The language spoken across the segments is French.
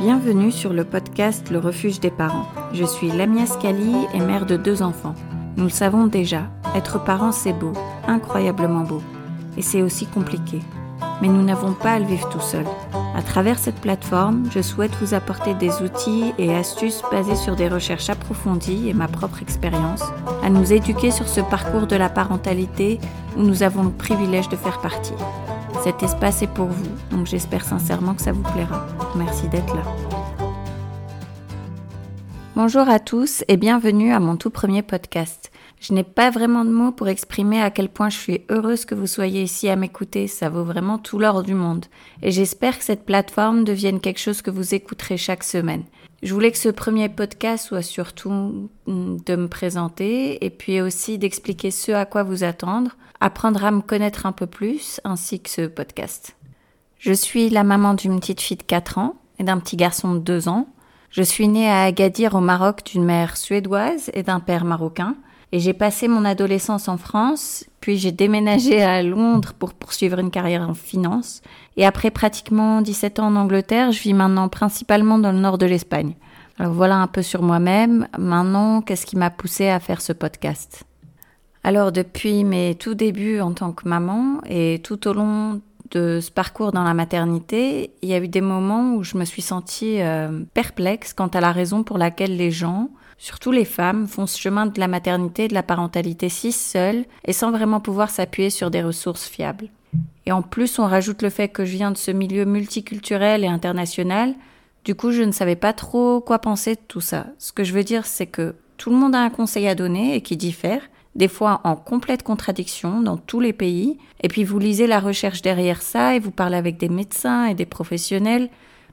Bienvenue sur le podcast Le refuge des parents. Je suis Lamia Scali et mère de deux enfants. Nous le savons déjà, être parent c'est beau, incroyablement beau. Et c'est aussi compliqué. Mais nous n'avons pas à le vivre tout seul. À travers cette plateforme, je souhaite vous apporter des outils et astuces basés sur des recherches approfondies et ma propre expérience, à nous éduquer sur ce parcours de la parentalité où nous avons le privilège de faire partie. Cet espace est pour vous, donc j'espère sincèrement que ça vous plaira. Merci d'être là. Bonjour à tous et bienvenue à mon tout premier podcast. Je n'ai pas vraiment de mots pour exprimer à quel point je suis heureuse que vous soyez ici à m'écouter, ça vaut vraiment tout l'or du monde. Et j'espère que cette plateforme devienne quelque chose que vous écouterez chaque semaine. Je voulais que ce premier podcast soit surtout de me présenter et puis aussi d'expliquer ce à quoi vous attendre, apprendre à me connaître un peu plus, ainsi que ce podcast. Je suis la maman d'une petite fille de 4 ans et d'un petit garçon de 2 ans. Je suis née à Agadir au Maroc d'une mère suédoise et d'un père marocain. Et j'ai passé mon adolescence en France, puis j'ai déménagé à Londres pour poursuivre une carrière en finance. Et après pratiquement 17 ans en Angleterre, je vis maintenant principalement dans le nord de l'Espagne. Alors voilà un peu sur moi-même. Maintenant, qu'est-ce qui m'a poussé à faire ce podcast? Alors depuis mes tout débuts en tant que maman et tout au long de ce parcours dans la maternité, il y a eu des moments où je me suis sentie euh, perplexe quant à la raison pour laquelle les gens, surtout les femmes, font ce chemin de la maternité et de la parentalité si seuls et sans vraiment pouvoir s'appuyer sur des ressources fiables. Et en plus, on rajoute le fait que je viens de ce milieu multiculturel et international. Du coup, je ne savais pas trop quoi penser de tout ça. Ce que je veux dire, c'est que tout le monde a un conseil à donner et qui diffère, des fois en complète contradiction dans tous les pays, et puis vous lisez la recherche derrière ça et vous parlez avec des médecins et des professionnels,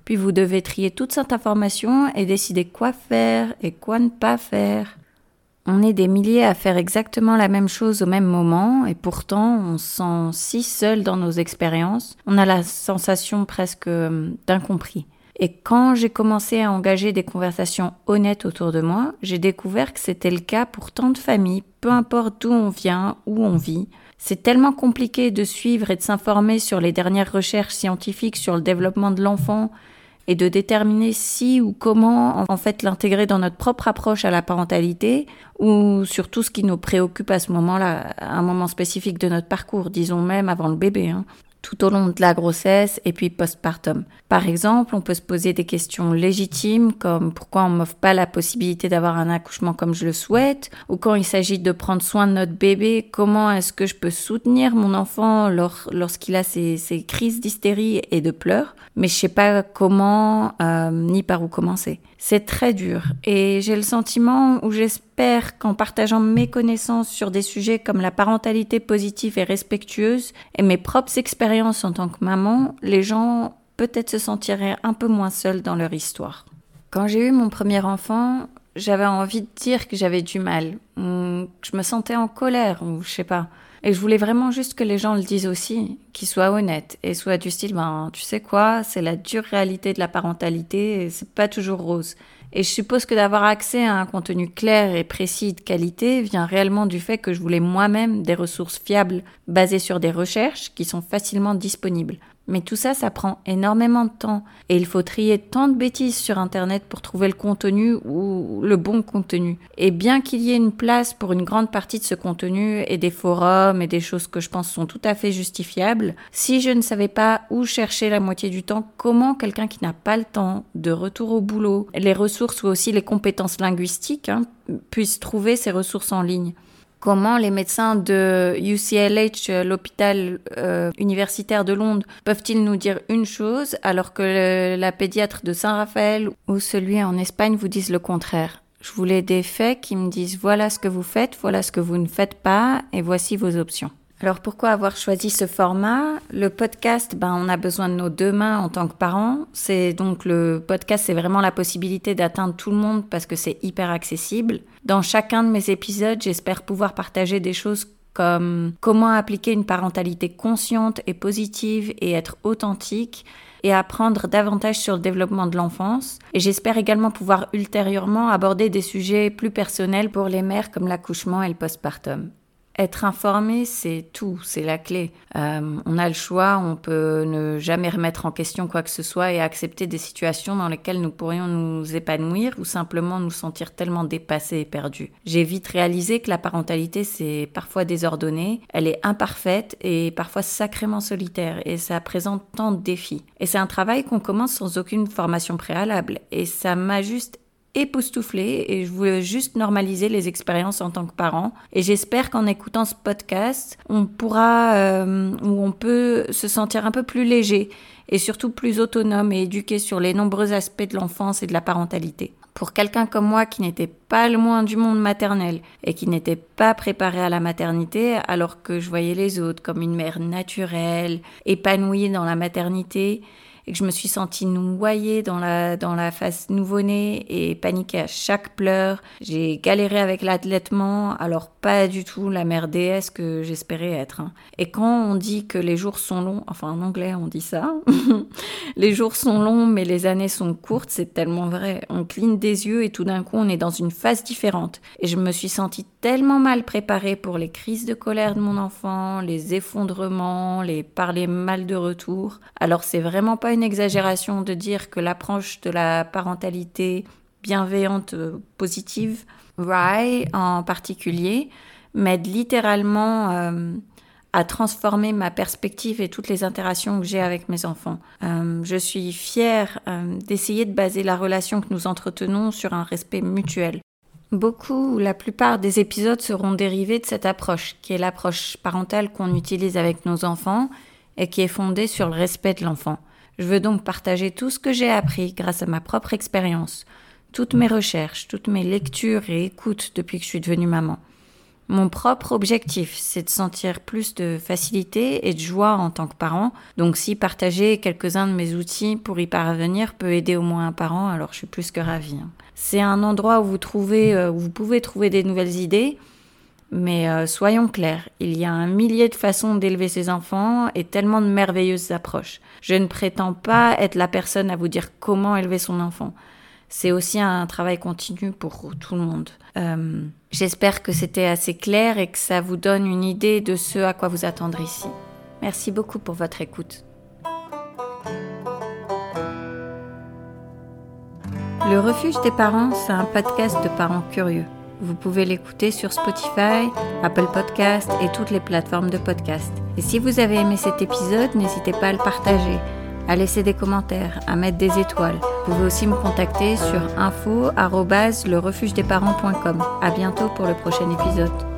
puis vous devez trier toute cette information et décider quoi faire et quoi ne pas faire. On est des milliers à faire exactement la même chose au même moment et pourtant on se sent si seul dans nos expériences, on a la sensation presque euh, d'incompris. Et quand j'ai commencé à engager des conversations honnêtes autour de moi, j'ai découvert que c'était le cas pour tant de familles, peu importe d'où on vient, où on vit. C'est tellement compliqué de suivre et de s'informer sur les dernières recherches scientifiques sur le développement de l'enfant et de déterminer si ou comment en fait l'intégrer dans notre propre approche à la parentalité ou sur tout ce qui nous préoccupe à ce moment-là, à un moment spécifique de notre parcours, disons même avant le bébé. Hein tout au long de la grossesse et puis postpartum. Par exemple, on peut se poser des questions légitimes comme pourquoi on m'offre pas la possibilité d'avoir un accouchement comme je le souhaite ou quand il s'agit de prendre soin de notre bébé, comment est-ce que je peux soutenir mon enfant lorsqu'il a ses, crises d'hystérie et de pleurs, mais je sais pas comment euh, ni par où commencer. C'est très dur et j'ai le sentiment où j'espère qu'en partageant mes connaissances sur des sujets comme la parentalité positive et respectueuse et mes propres expériences en tant que maman, les gens peut-être se sentiraient un peu moins seuls dans leur histoire. Quand j'ai eu mon premier enfant, j'avais envie de dire que j'avais du mal, ou que je me sentais en colère, ou je sais pas. Et je voulais vraiment juste que les gens le disent aussi, qu'ils soient honnêtes et soient du style, ben, tu sais quoi, c'est la dure réalité de la parentalité et c'est pas toujours rose. Et je suppose que d'avoir accès à un contenu clair et précis de qualité vient réellement du fait que je voulais moi-même des ressources fiables basées sur des recherches qui sont facilement disponibles. Mais tout ça, ça prend énormément de temps. Et il faut trier tant de bêtises sur Internet pour trouver le contenu ou le bon contenu. Et bien qu'il y ait une place pour une grande partie de ce contenu et des forums et des choses que je pense sont tout à fait justifiables, si je ne savais pas où chercher la moitié du temps, comment quelqu'un qui n'a pas le temps de retour au boulot, les ressources ou aussi les compétences linguistiques, hein, puisse trouver ces ressources en ligne? Comment les médecins de UCLH, l'hôpital euh, universitaire de Londres, peuvent-ils nous dire une chose alors que la pédiatre de Saint-Raphaël ou celui en Espagne vous disent le contraire? Je voulais des faits qui me disent voilà ce que vous faites, voilà ce que vous ne faites pas et voici vos options. Alors pourquoi avoir choisi ce format? Le podcast, ben on a besoin de nos deux mains en tant que parents. C'est donc le podcast, c'est vraiment la possibilité d'atteindre tout le monde parce que c'est hyper accessible. Dans chacun de mes épisodes, j'espère pouvoir partager des choses comme comment appliquer une parentalité consciente et positive et être authentique et apprendre davantage sur le développement de l'enfance. Et j'espère également pouvoir ultérieurement aborder des sujets plus personnels pour les mères comme l'accouchement et le postpartum. Être informé, c'est tout, c'est la clé. Euh, on a le choix, on peut ne jamais remettre en question quoi que ce soit et accepter des situations dans lesquelles nous pourrions nous épanouir ou simplement nous sentir tellement dépassés et perdus. J'ai vite réalisé que la parentalité, c'est parfois désordonné, elle est imparfaite et parfois sacrément solitaire et ça présente tant de défis. Et c'est un travail qu'on commence sans aucune formation préalable et ça m'a juste époustouflée et je voulais juste normaliser les expériences en tant que parent. Et j'espère qu'en écoutant ce podcast, on pourra euh, ou on peut se sentir un peu plus léger et surtout plus autonome et éduqué sur les nombreux aspects de l'enfance et de la parentalité. Pour quelqu'un comme moi qui n'était pas le moins du monde maternel et qui n'était pas préparé à la maternité alors que je voyais les autres comme une mère naturelle, épanouie dans la maternité, et que je me suis sentie noyée dans la, dans la face nouveau-né et paniquée à chaque pleur. J'ai galéré avec l'allaitement, alors pas du tout la mère déesse que j'espérais être. Hein. Et quand on dit que les jours sont longs, enfin en anglais on dit ça, les jours sont longs mais les années sont courtes, c'est tellement vrai. On cligne des yeux et tout d'un coup on est dans une phase différente. Et je me suis sentie tellement mal préparée pour les crises de colère de mon enfant, les effondrements, les parler mal de retour. Alors c'est vraiment pas une exagération de dire que l'approche de la parentalité bienveillante, euh, positive, Rye en particulier, m'aide littéralement euh, à transformer ma perspective et toutes les interactions que j'ai avec mes enfants. Euh, je suis fière d'essayer de baser la relation que nous entretenons sur un respect mutuel. Beaucoup ou la plupart des épisodes seront dérivés de cette approche, qui est l'approche parentale qu'on utilise avec nos enfants et qui est fondée sur le respect de l'enfant. Je veux donc partager tout ce que j'ai appris grâce à ma propre expérience, toutes mes recherches, toutes mes lectures et écoutes depuis que je suis devenue maman. Mon propre objectif, c'est de sentir plus de facilité et de joie en tant que parent. Donc si partager quelques-uns de mes outils pour y parvenir peut aider au moins un parent, alors je suis plus que ravie. Hein. C'est un endroit où vous trouvez, euh, où vous pouvez trouver des nouvelles idées, mais euh, soyons clairs, il y a un millier de façons d'élever ses enfants et tellement de merveilleuses approches. Je ne prétends pas être la personne à vous dire comment élever son enfant. C'est aussi un travail continu pour tout le monde. Euh, j'espère que c'était assez clair et que ça vous donne une idée de ce à quoi vous attendre ici. Merci beaucoup pour votre écoute. Le refuge des parents, c'est un podcast de parents curieux. Vous pouvez l'écouter sur Spotify, Apple Podcast et toutes les plateformes de podcast. Et si vous avez aimé cet épisode, n'hésitez pas à le partager, à laisser des commentaires, à mettre des étoiles. Vous pouvez aussi me contacter sur info@lerefugedesparents.com. À bientôt pour le prochain épisode.